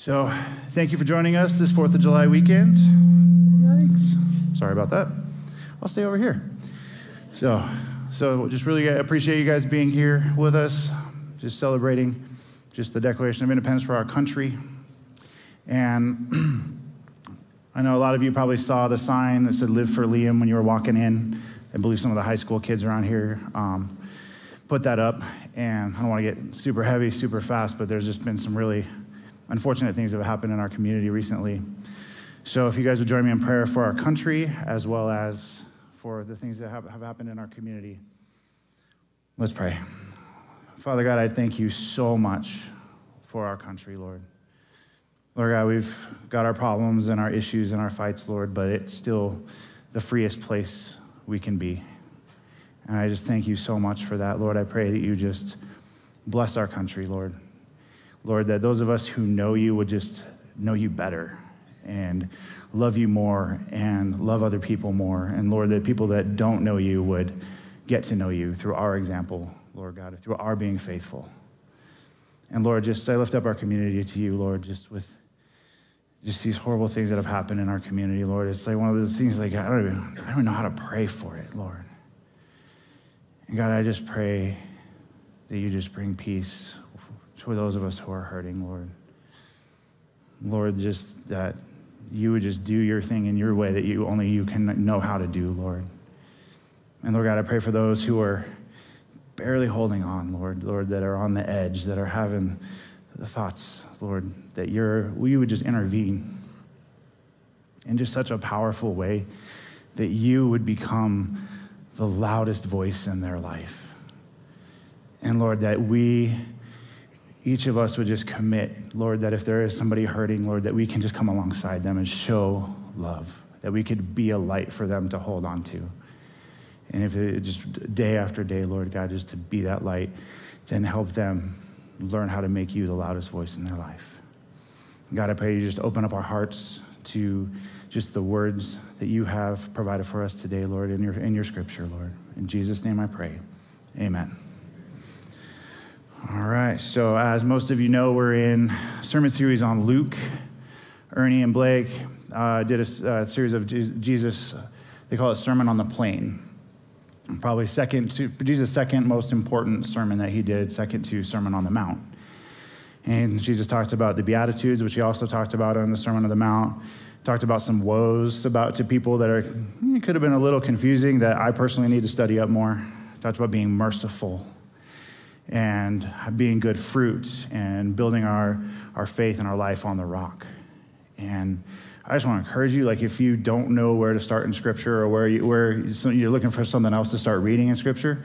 So, thank you for joining us this 4th of July weekend. Yikes. Sorry about that. I'll stay over here. So, so just really appreciate you guys being here with us, just celebrating just the Declaration of Independence for our country. And I know a lot of you probably saw the sign that said "Live for Liam" when you were walking in. I believe some of the high school kids around here um, put that up. And I don't want to get super heavy, super fast, but there's just been some really unfortunate things that have happened in our community recently. So if you guys would join me in prayer for our country as well as for the things that have, have happened in our community. Let's pray. Father God, I thank you so much for our country, Lord. Lord God, we've got our problems and our issues and our fights, Lord, but it's still the freest place we can be. And I just thank you so much for that, Lord. I pray that you just bless our country, Lord. Lord, that those of us who know you would just know you better and love you more and love other people more. And Lord, that people that don't know you would get to know you through our example, Lord God, through our being faithful. And Lord, just I lift up our community to you, Lord, just with just these horrible things that have happened in our community, Lord. It's like one of those things like I don't even I don't even know how to pray for it, Lord. And God, I just pray that you just bring peace for those of us who are hurting, Lord. Lord, just that you would just do your thing in your way that you only you can know how to do, Lord. And Lord God, I pray for those who are barely holding on, Lord, Lord, that are on the edge, that are having the thoughts, Lord, that you're we would just intervene in just such a powerful way that you would become the loudest voice in their life. And Lord, that we each of us would just commit, Lord, that if there is somebody hurting, Lord, that we can just come alongside them and show love, that we could be a light for them to hold on to. And if it just day after day, Lord God, just to be that light, then help them learn how to make you the loudest voice in their life. God, I pray you just open up our hearts to just the words that you have provided for us today, Lord, in your, in your scripture, Lord. In Jesus' name I pray. Amen. All right, so as most of you know, we're in sermon series on Luke. Ernie and Blake uh, did a uh, series of Jesus, they call it Sermon on the Plain. Probably second to Jesus' second most important sermon that he did, second to Sermon on the Mount. And Jesus talked about the Beatitudes, which he also talked about on the Sermon on the Mount. Talked about some woes about to people that are it could have been a little confusing that I personally need to study up more. Talked about being merciful and being good fruit and building our, our faith and our life on the rock. And I just want to encourage you, like if you don't know where to start in Scripture or where, you, where you're looking for something else to start reading in Scripture,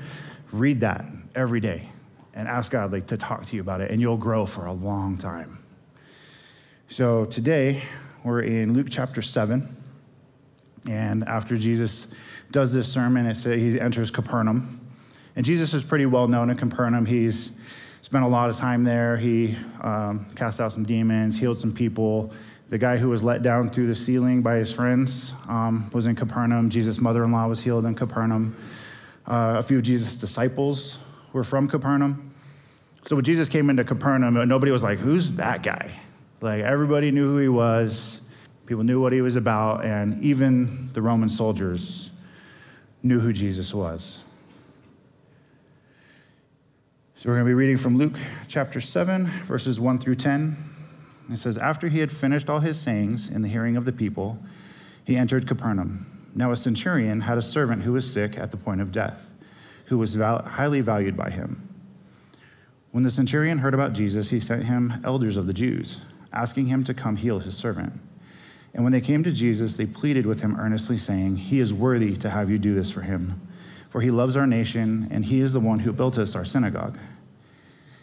read that every day and ask God like to talk to you about it, and you'll grow for a long time. So today we're in Luke chapter seven, and after Jesus does this sermon, it says he enters Capernaum. And Jesus is pretty well known in Capernaum. He's spent a lot of time there. He um, cast out some demons, healed some people. The guy who was let down through the ceiling by his friends um, was in Capernaum. Jesus' mother in law was healed in Capernaum. Uh, a few of Jesus' disciples were from Capernaum. So when Jesus came into Capernaum, nobody was like, Who's that guy? Like everybody knew who he was, people knew what he was about, and even the Roman soldiers knew who Jesus was. So we're going to be reading from Luke chapter 7, verses 1 through 10. It says, After he had finished all his sayings in the hearing of the people, he entered Capernaum. Now a centurion had a servant who was sick at the point of death, who was val- highly valued by him. When the centurion heard about Jesus, he sent him elders of the Jews, asking him to come heal his servant. And when they came to Jesus, they pleaded with him earnestly, saying, He is worthy to have you do this for him, for he loves our nation, and he is the one who built us our synagogue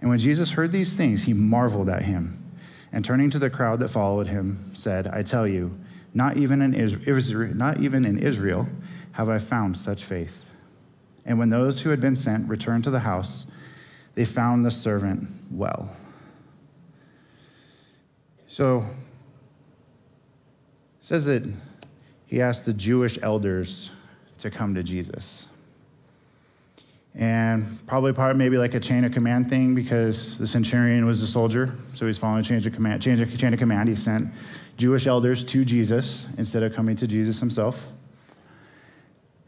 And when Jesus heard these things, he marveled at him and turning to the crowd that followed him, said, I tell you, not even in Israel, not even in Israel have I found such faith. And when those who had been sent returned to the house, they found the servant well. So, says that he asked the Jewish elders to come to Jesus. And probably part maybe like a chain of command thing because the centurion was a soldier, so he's following a chain of command. Chain of, chain of command. He sent Jewish elders to Jesus instead of coming to Jesus himself.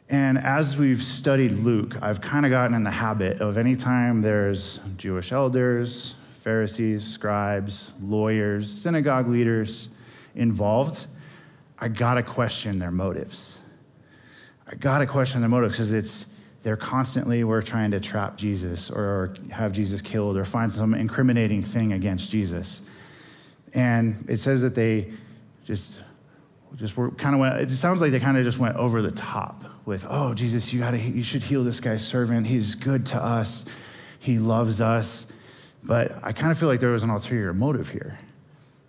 And as we've studied Luke, I've kind of gotten in the habit of anytime there's Jewish elders, Pharisees, scribes, lawyers, synagogue leaders involved, I gotta question their motives. I gotta question their motives because it's they're constantly we're trying to trap Jesus or have Jesus killed or find some incriminating thing against Jesus. And it says that they just just were kind of went it sounds like they kind of just went over the top with, "Oh, Jesus, you got to you should heal this guy's servant. He's good to us. He loves us." But I kind of feel like there was an ulterior motive here.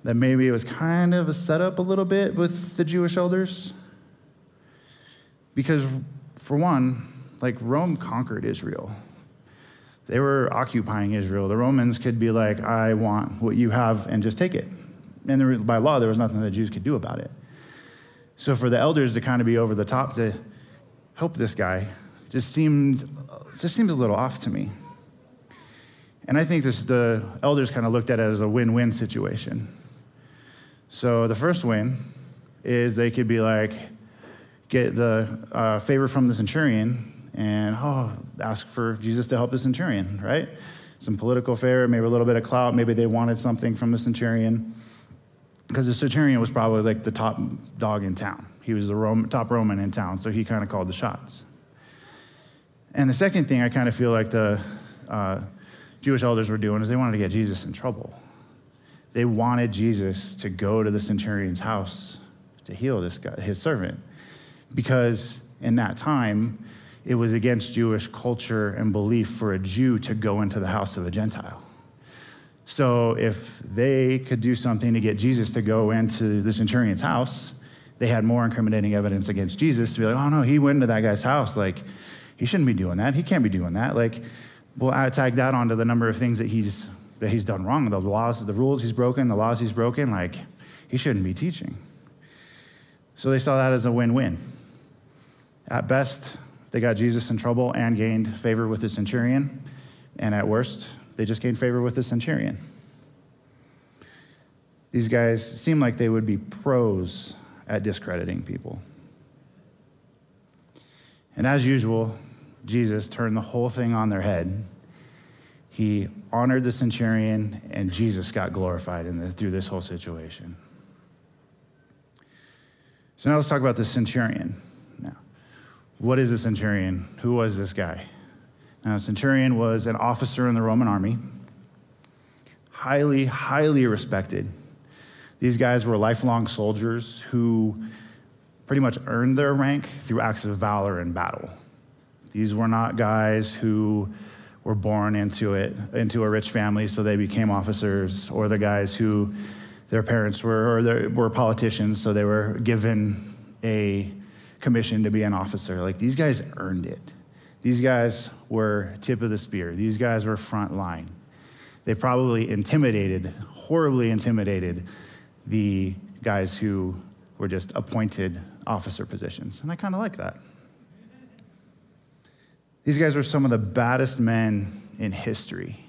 That maybe it was kind of a setup a little bit with the Jewish elders. Because for one, like Rome conquered Israel. They were occupying Israel. The Romans could be like, I want what you have and just take it. And there, by law, there was nothing the Jews could do about it. So for the elders to kind of be over the top to help this guy just seemed just seems a little off to me. And I think this the elders kind of looked at it as a win-win situation. So the first win is they could be like, get the uh, favor from the centurion and oh, ask for Jesus to help the centurion, right? Some political favor, maybe a little bit of clout, maybe they wanted something from the centurion. Because the centurion was probably like the top dog in town. He was the top Roman in town, so he kind of called the shots. And the second thing I kind of feel like the uh, Jewish elders were doing is they wanted to get Jesus in trouble. They wanted Jesus to go to the centurion's house to heal this guy, his servant, because in that time, it was against Jewish culture and belief for a Jew to go into the house of a Gentile. So if they could do something to get Jesus to go into the centurion's house, they had more incriminating evidence against Jesus to be like, oh no, he went into that guy's house. Like, he shouldn't be doing that. He can't be doing that. Like, we'll tag that onto the number of things that he's that he's done wrong, the laws, the rules he's broken, the laws he's broken. Like, he shouldn't be teaching. So they saw that as a win-win. At best, they got Jesus in trouble and gained favor with the centurion. And at worst, they just gained favor with the centurion. These guys seem like they would be pros at discrediting people. And as usual, Jesus turned the whole thing on their head. He honored the centurion, and Jesus got glorified the, through this whole situation. So now let's talk about the centurion. What is a centurion? Who was this guy? Now, a centurion was an officer in the Roman army, highly, highly respected. These guys were lifelong soldiers who pretty much earned their rank through acts of valor in battle. These were not guys who were born into it, into a rich family, so they became officers, or the guys who their parents were, or were politicians, so they were given a commission to be an officer. Like these guys earned it. These guys were tip of the spear. These guys were front line. They probably intimidated, horribly intimidated the guys who were just appointed officer positions. And I kind of like that. These guys were some of the baddest men in history.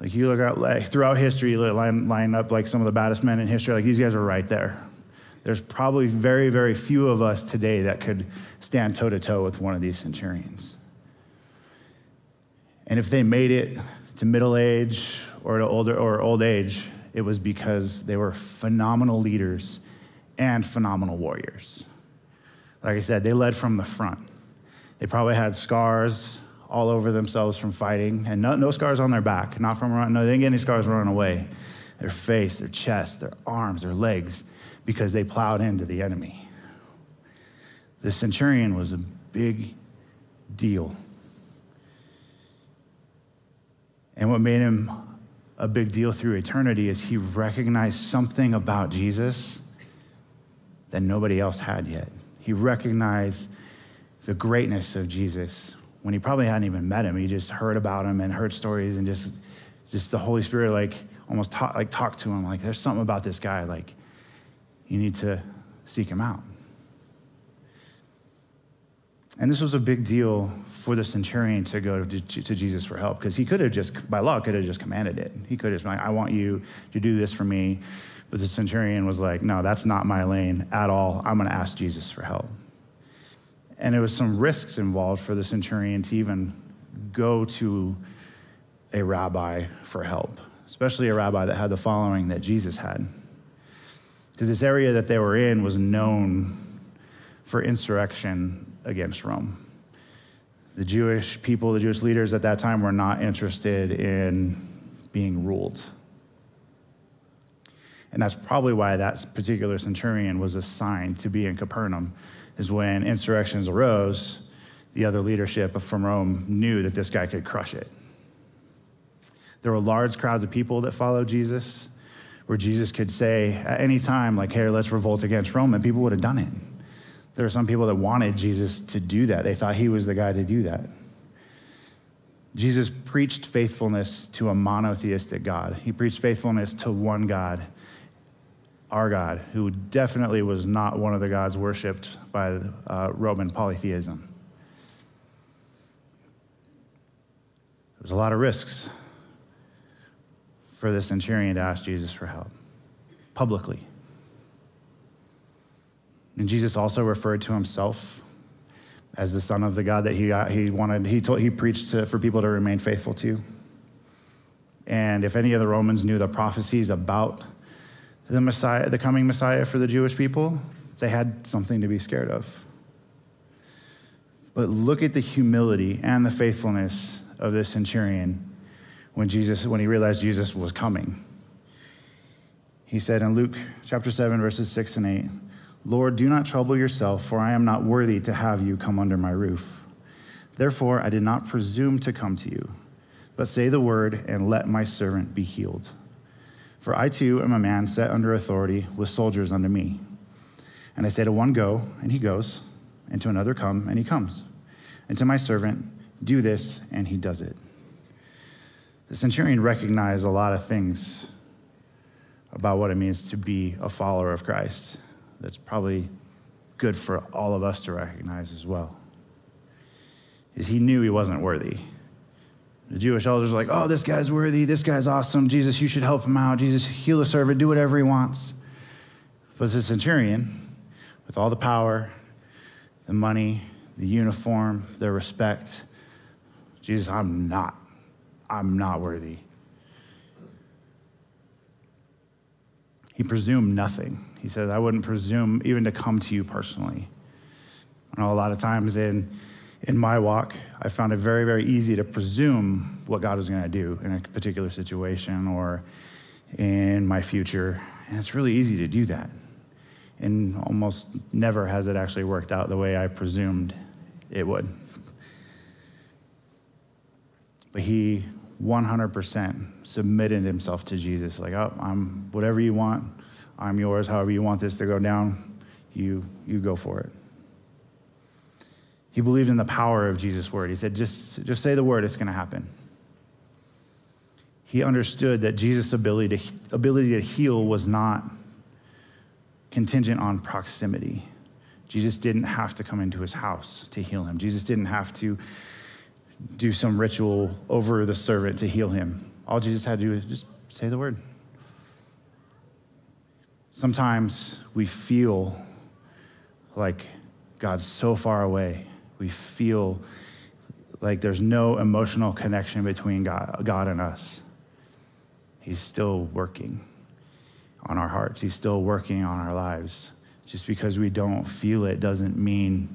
Like you look out like throughout history, you line, line up like some of the baddest men in history. Like these guys are right there. There's probably very, very few of us today that could stand toe to toe with one of these centurions. And if they made it to middle age or to older or old age, it was because they were phenomenal leaders and phenomenal warriors. Like I said, they led from the front. They probably had scars all over themselves from fighting, and no, no scars on their back, not from running. No, they didn't get any scars running away. Their face, their chest, their arms, their legs because they plowed into the enemy. The centurion was a big deal. And what made him a big deal through eternity is he recognized something about Jesus that nobody else had yet. He recognized the greatness of Jesus when he probably hadn't even met him. He just heard about him and heard stories and just, just the Holy Spirit like almost talk, like talked to him like there's something about this guy like you need to seek him out. And this was a big deal for the centurion to go to, Jesus for help because he could have just, by law, could have just commanded it. He could have like, I want you to do this for me. But the centurion was like, No, that's not my lane at all. I'm going to ask Jesus for help. And there was some risks involved for the centurion to even go to a rabbi for help, especially a rabbi that had the following that Jesus had. Because this area that they were in was known for insurrection against Rome. The Jewish people, the Jewish leaders at that time were not interested in being ruled. And that's probably why that particular centurion was assigned to be in Capernaum, is when insurrections arose, the other leadership from Rome knew that this guy could crush it. There were large crowds of people that followed Jesus, where Jesus could say at any time, like, hey, let's revolt against Rome, and people would have done it. There were some people that wanted Jesus to do that. They thought he was the guy to do that. Jesus preached faithfulness to a monotheistic God. He preached faithfulness to one God, our God, who definitely was not one of the gods worshiped by uh, Roman polytheism. There was a lot of risks for the centurion to ask Jesus for help publicly. And Jesus also referred to himself as the son of the God that he, got, he wanted, he, told, he preached to, for people to remain faithful to. And if any of the Romans knew the prophecies about the Messiah, the coming Messiah for the Jewish people, they had something to be scared of. But look at the humility and the faithfulness of this centurion when Jesus, when he realized Jesus was coming. He said in Luke chapter 7, verses 6 and 8, Lord, do not trouble yourself, for I am not worthy to have you come under my roof. Therefore, I did not presume to come to you, but say the word, and let my servant be healed. For I too am a man set under authority, with soldiers under me. And I say to one, Go, and he goes, and to another, Come, and he comes. And to my servant, Do this, and he does it. The centurion recognized a lot of things about what it means to be a follower of Christ that's probably good for all of us to recognize as well. Is he knew he wasn't worthy. The Jewish elders were like, oh, this guy's worthy. This guy's awesome. Jesus, you should help him out. Jesus, heal the servant. Do whatever he wants. But the centurion, with all the power, the money, the uniform, the respect, Jesus, I'm not. I'm not worthy. He presumed nothing. He says, I wouldn't presume even to come to you personally. I know a lot of times in, in my walk, I found it very, very easy to presume what God was going to do in a particular situation or in my future. And it's really easy to do that. And almost never has it actually worked out the way I presumed it would. But he 100% submitted himself to Jesus. Like, oh, I'm whatever you want, I'm yours. However you want this to go down, you, you go for it. He believed in the power of Jesus' word. He said, just, just say the word, it's going to happen. He understood that Jesus' ability to, ability to heal was not contingent on proximity. Jesus didn't have to come into his house to heal him. Jesus didn't have to do some ritual over the servant to heal him. All Jesus had to do is just say the word. Sometimes we feel like God's so far away. We feel like there's no emotional connection between God, God and us. He's still working on our hearts, He's still working on our lives. Just because we don't feel it doesn't mean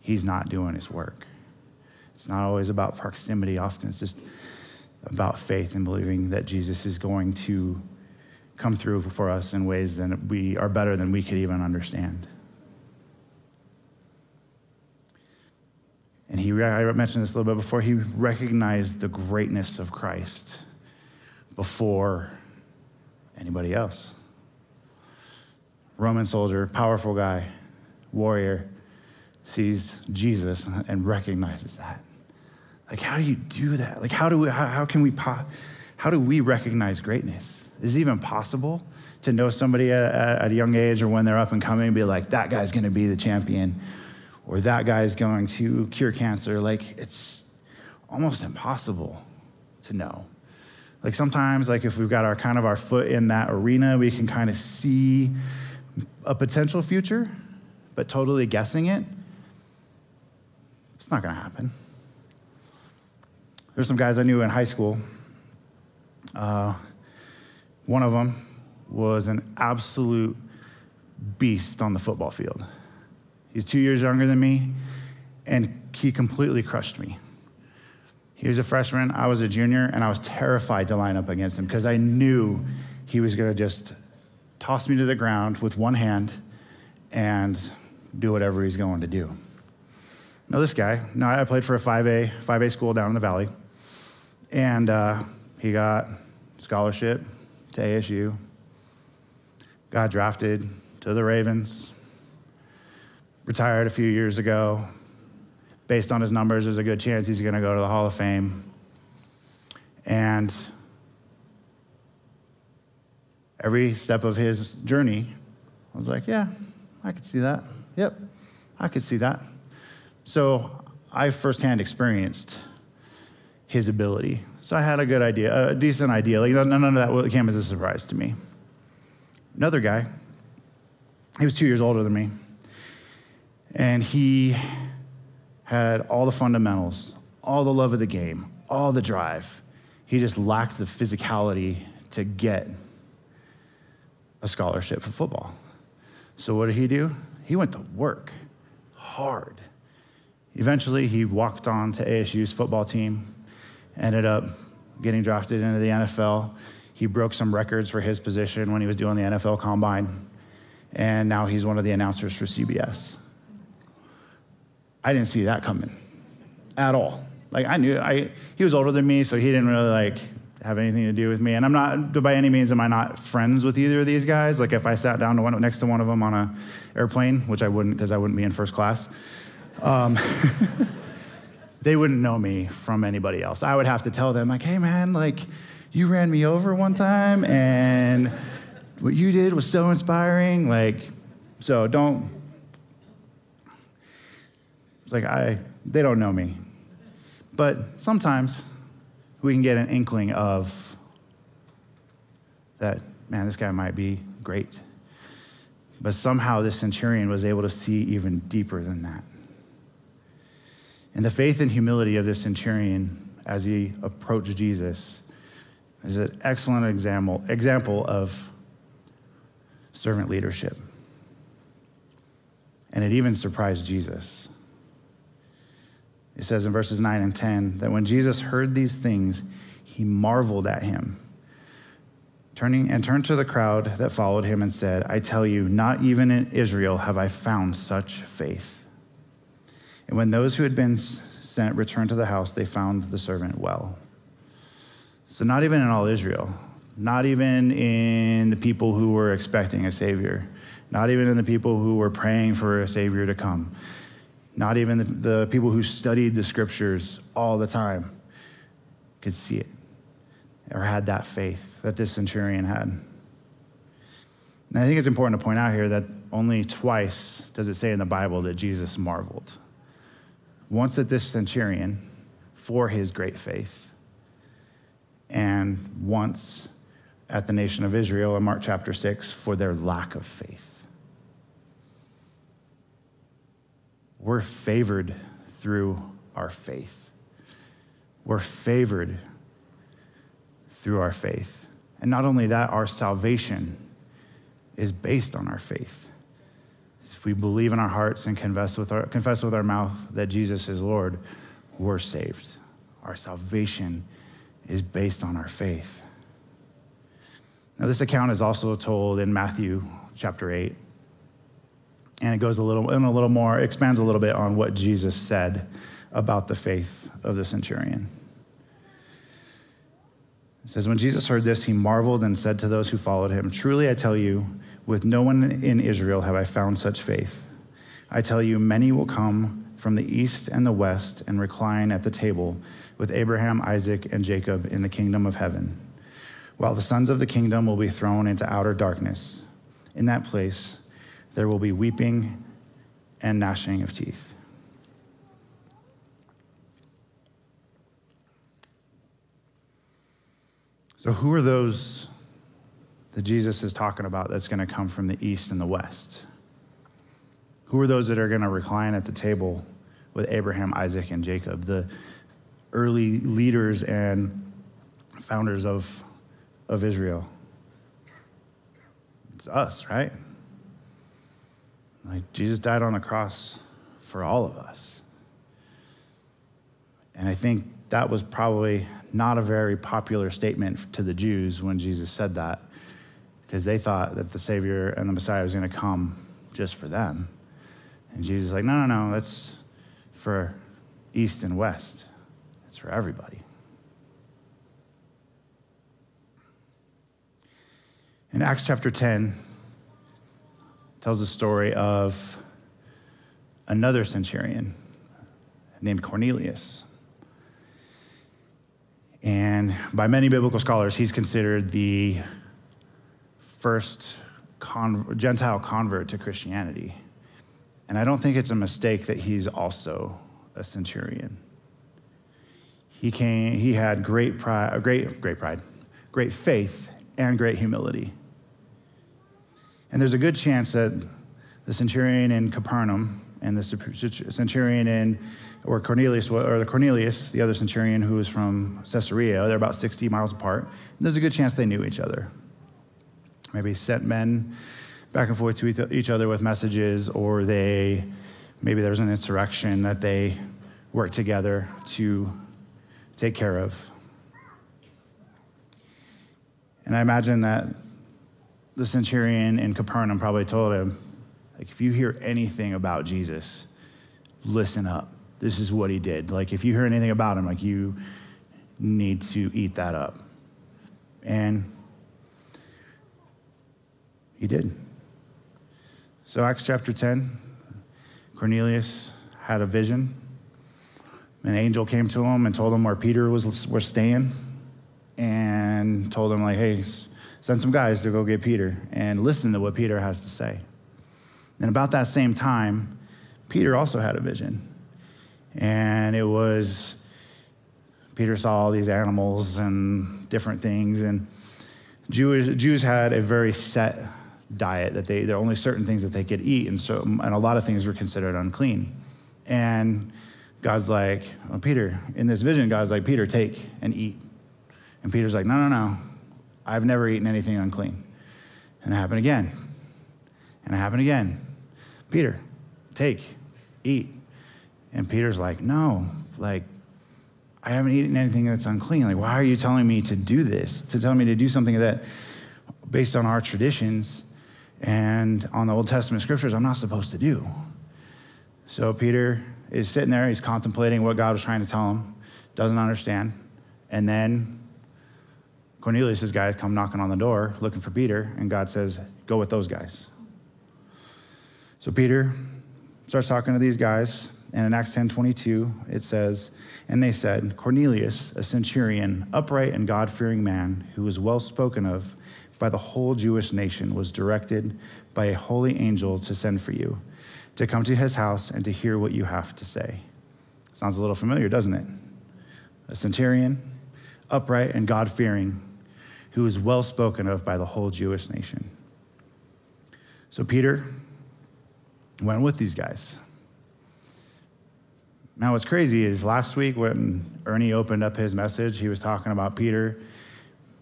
He's not doing His work. It's not always about proximity, often it's just about faith and believing that Jesus is going to come through for us in ways that we are better than we could even understand. And he, I mentioned this a little bit before, he recognized the greatness of Christ. before anybody else. Roman soldier, powerful guy, warrior, sees Jesus and recognizes that. Like, how do you do that? Like, how do we, how, how can we, how do we recognize greatness? Is it even possible to know somebody at, at a young age or when they're up and coming and be like, that guy's going to be the champion or that guy's going to cure cancer? Like, it's almost impossible to know. Like sometimes, like if we've got our kind of our foot in that arena, we can kind of see a potential future, but totally guessing it, it's not going to happen. There's some guys I knew in high school. Uh, one of them was an absolute beast on the football field. He's two years younger than me, and he completely crushed me. He was a freshman, I was a junior, and I was terrified to line up against him because I knew he was going to just toss me to the ground with one hand and do whatever he's going to do. Now, this guy, now I played for a 5A, 5A school down in the valley, and uh, he got scholarship to ASU, got drafted to the Ravens, retired a few years ago. Based on his numbers, there's a good chance he's going to go to the Hall of Fame. And every step of his journey, I was like, yeah, I could see that. Yep, I could see that. So I firsthand experienced his ability. So I had a good idea, a decent idea. Like none of that came as a surprise to me. Another guy, he was two years older than me, and he had all the fundamentals, all the love of the game, all the drive. He just lacked the physicality to get a scholarship for football. So what did he do? He went to work hard. Eventually, he walked on to ASU's football team, ended up getting drafted into the NFL. He broke some records for his position when he was doing the NFL combine, and now he's one of the announcers for CBS. I didn't see that coming at all. Like I knew I he was older than me, so he didn't really like have anything to do with me. And I'm not, by any means, am I not friends with either of these guys. Like if I sat down to one, next to one of them on a airplane, which I wouldn't because I wouldn't be in first class, um, they wouldn't know me from anybody else. I would have to tell them like, hey man, like you ran me over one time and what you did was so inspiring. Like, so don't, it's like I, they don't know me. But sometimes we can get an inkling of that, man, this guy might be great. But somehow this centurion was able to see even deeper than that. And the faith and humility of this centurion as he approached Jesus is an excellent example, example of servant leadership. And it even surprised Jesus. It says in verses 9 and 10 that when Jesus heard these things, he marveled at him. Turning and turned to the crowd that followed him and said, I tell you, not even in Israel have I found such faith. And when those who had been sent returned to the house, they found the servant well. So, not even in all Israel, not even in the people who were expecting a Savior, not even in the people who were praying for a Savior to come, not even the, the people who studied the scriptures all the time could see it or had that faith that this centurion had. And I think it's important to point out here that only twice does it say in the Bible that Jesus marveled. Once at this centurion for his great faith, and once at the nation of Israel in Mark chapter 6 for their lack of faith. We're favored through our faith. We're favored through our faith. And not only that, our salvation is based on our faith. We believe in our hearts and confess with our, confess with our mouth that Jesus is Lord, we're saved. Our salvation is based on our faith. Now, this account is also told in Matthew chapter 8 and it goes a little in a little more expands a little bit on what jesus said about the faith of the centurion It says, When Jesus heard this, he marveled and said to those who followed him, Truly I tell you, with no one in Israel have I found such faith. I tell you, many will come from the east and the west and recline at the table with Abraham, Isaac, and Jacob in the kingdom of heaven, while the sons of the kingdom will be thrown into outer darkness. In that place, there will be weeping and gnashing of teeth. So, who are those that Jesus is talking about that's going to come from the east and the west? Who are those that are going to recline at the table with Abraham, Isaac, and Jacob, the early leaders and founders of, of Israel? It's us, right? Like Jesus died on the cross for all of us. And I think that was probably not a very popular statement to the Jews when Jesus said that, because they thought that the Savior and the Messiah was going to come just for them. And Jesus is like, no, no, no, that's for East and West, it's for everybody. In Acts chapter 10, tells the story of another centurion named Cornelius. And by many biblical scholars, he's considered the first con- Gentile convert to Christianity. And I don't think it's a mistake that he's also a centurion. He, came, he had great pride, uh, great, great pride, great faith, and great humility. And there's a good chance that the centurion in Capernaum and the centurion in, or Cornelius, or the Cornelius, the other centurion who was from Caesarea, they're about 60 miles apart. And there's a good chance they knew each other. Maybe sent men back and forth to each other with messages, or they, maybe there's an insurrection that they work together to take care of. And I imagine that the centurion in Capernaum probably told him, like, if you hear anything about Jesus, listen up. This is what he did. Like, if you hear anything about him, like, you need to eat that up. And he did. So, Acts chapter 10, Cornelius had a vision. An angel came to him and told him where Peter was, was staying and told him, like, hey, send some guys to go get Peter and listen to what Peter has to say. And about that same time, Peter also had a vision. And it was, Peter saw all these animals and different things. And Jews, Jews had a very set diet that they, there are only certain things that they could eat. And so, and a lot of things were considered unclean. And God's like, Peter, in this vision, God's like, Peter, take and eat. And Peter's like, no, no, no. I've never eaten anything unclean. And it happened again. And it happened again. Peter, take, eat. And Peter's like, no, like, I haven't eaten anything that's unclean. Like, why are you telling me to do this? To tell me to do something that, based on our traditions and on the Old Testament scriptures, I'm not supposed to do. So Peter is sitting there, he's contemplating what God was trying to tell him, doesn't understand. And then Cornelius' guys come knocking on the door looking for Peter, and God says, Go with those guys. So Peter starts talking to these guys, and in Acts 10 22, it says, And they said, Cornelius, a centurion, upright and God fearing man, who was well spoken of by the whole Jewish nation, was directed by a holy angel to send for you, to come to his house and to hear what you have to say. Sounds a little familiar, doesn't it? A centurion, upright and God fearing, who is well spoken of by the whole Jewish nation. So Peter went with these guys. Now, what's crazy is last week when Ernie opened up his message, he was talking about Peter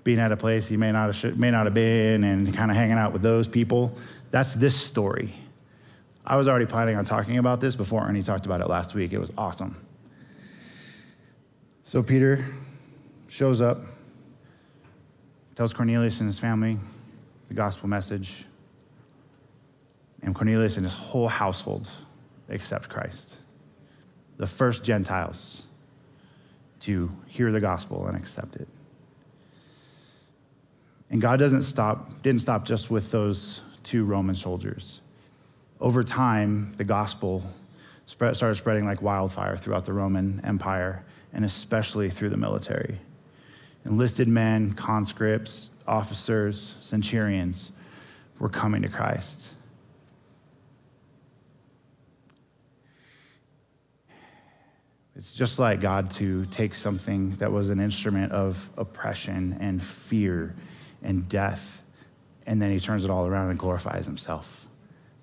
being at a place he may not have, may not have been and kind of hanging out with those people. That's this story. I was already planning on talking about this before Ernie talked about it last week. It was awesome. So Peter shows up, tells Cornelius and his family the gospel message. And Cornelius and his whole household accept Christ. The first Gentiles to hear the gospel and accept it. And God doesn't stop, didn't stop just with those two Roman soldiers. Over time, the gospel spread, started spreading like wildfire throughout the Roman Empire, and especially through the military. Enlisted men, conscripts, officers, centurions were coming to Christ. It's just like God to take something that was an instrument of oppression and fear and death, and then he turns it all around and glorifies himself.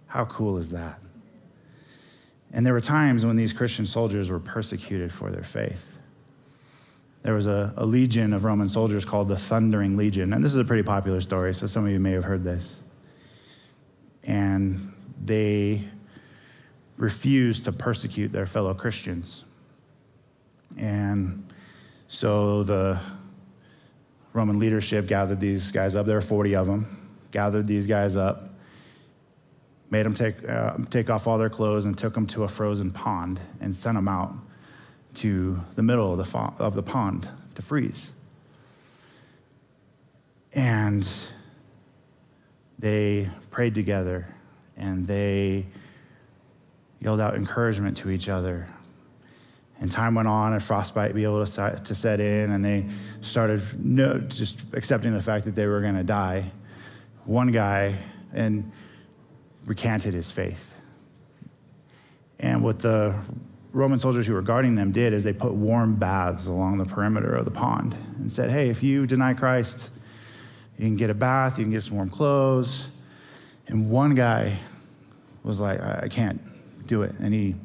How cool is that? And there were times when these Christian soldiers were persecuted for their faith. There was a, a, legion of Roman soldiers called the Thundering Legion. And this is a pretty popular story, so some of you may have heard this. And they refused to persecute their fellow Christians. And so the Roman leadership gathered these guys up. There were 40 of them, gathered these guys up, made them take, uh, take off all their clothes and took them to a frozen pond and sent them out to the middle of the, fa- of the pond to freeze. And they prayed together and they yelled out encouragement to each other and time went on, and frostbite be able to, to set in, and they started no, just accepting the fact that they were going to die. One guy and recanted his faith. And what the Roman soldiers who were guarding them did is they put warm baths along the perimeter of the pond and said, Hey, if you deny Christ, you can get a bath, you can get some warm clothes. And one guy was like, I can't do it. And he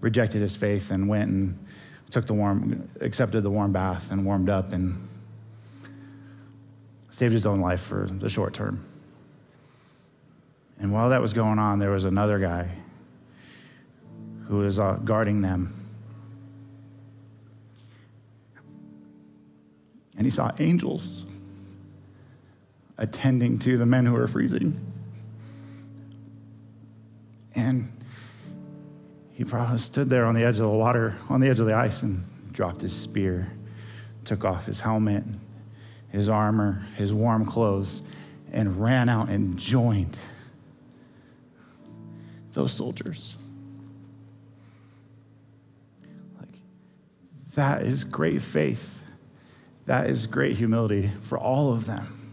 rejected his faith and went and took the warm, accepted the warm bath and warmed up and saved his own life for the short term. And while that was going on, there was another guy who was uh, guarding them. And he saw angels attending to the men who were freezing. And he probably stood there on the edge of the water, on the edge of the ice, and dropped his spear, took off his helmet, his armor, his warm clothes, and ran out and joined those soldiers. Like, that is great faith. That is great humility for all of them.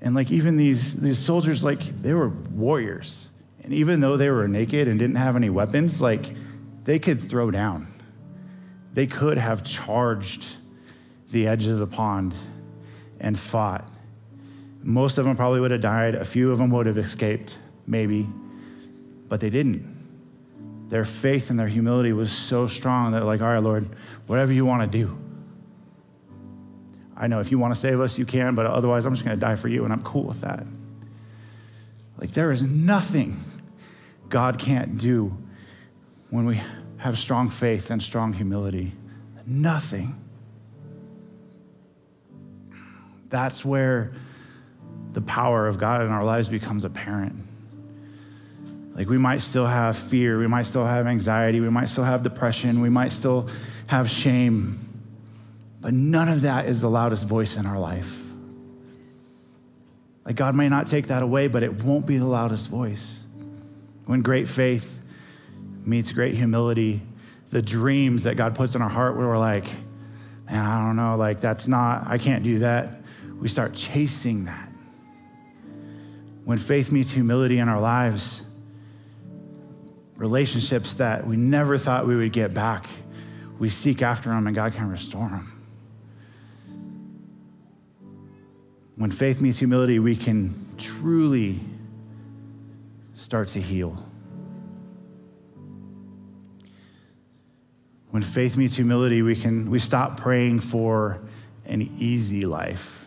And like even these, these soldiers, like they were warriors. And even though they were naked and didn't have any weapons, like they could throw down. They could have charged the edge of the pond and fought. Most of them probably would have died. A few of them would have escaped, maybe, but they didn't. Their faith and their humility was so strong that, like, all right, Lord, whatever you want to do. I know if you want to save us, you can, but otherwise, I'm just going to die for you, and I'm cool with that. Like, there is nothing God can't do when we have strong faith and strong humility. Nothing. That's where the power of God in our lives becomes apparent. Like we might still have fear, we might still have anxiety, we might still have depression, we might still have shame, but none of that is the loudest voice in our life. Like God may not take that away, but it won't be the loudest voice. When great faith meets great humility, the dreams that God puts in our heart where we're like, man, I don't know, like that's not, I can't do that. We start chasing that. When faith meets humility in our lives, relationships that we never thought we would get back, we seek after them and God can restore them. When faith meets humility, we can truly start to heal. When faith meets humility, we can we stop praying for an easy life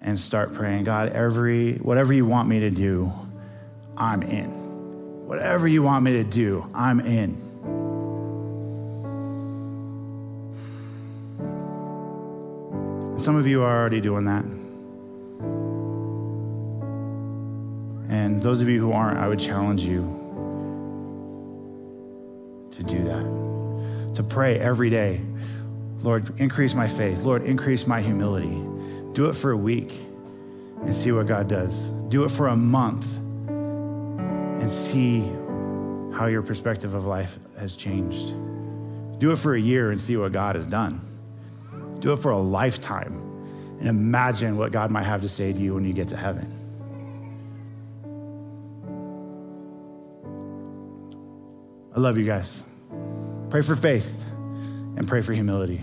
and start praying, God, every whatever you want me to do, I'm in. Whatever you want me to do, I'm in. Some of you are already doing that. And those of you who aren't, I would challenge you to do that. To pray every day Lord, increase my faith. Lord, increase my humility. Do it for a week and see what God does. Do it for a month and see how your perspective of life has changed. Do it for a year and see what God has done. Do it for a lifetime and imagine what God might have to say to you when you get to heaven. I love you guys. Pray for faith and pray for humility.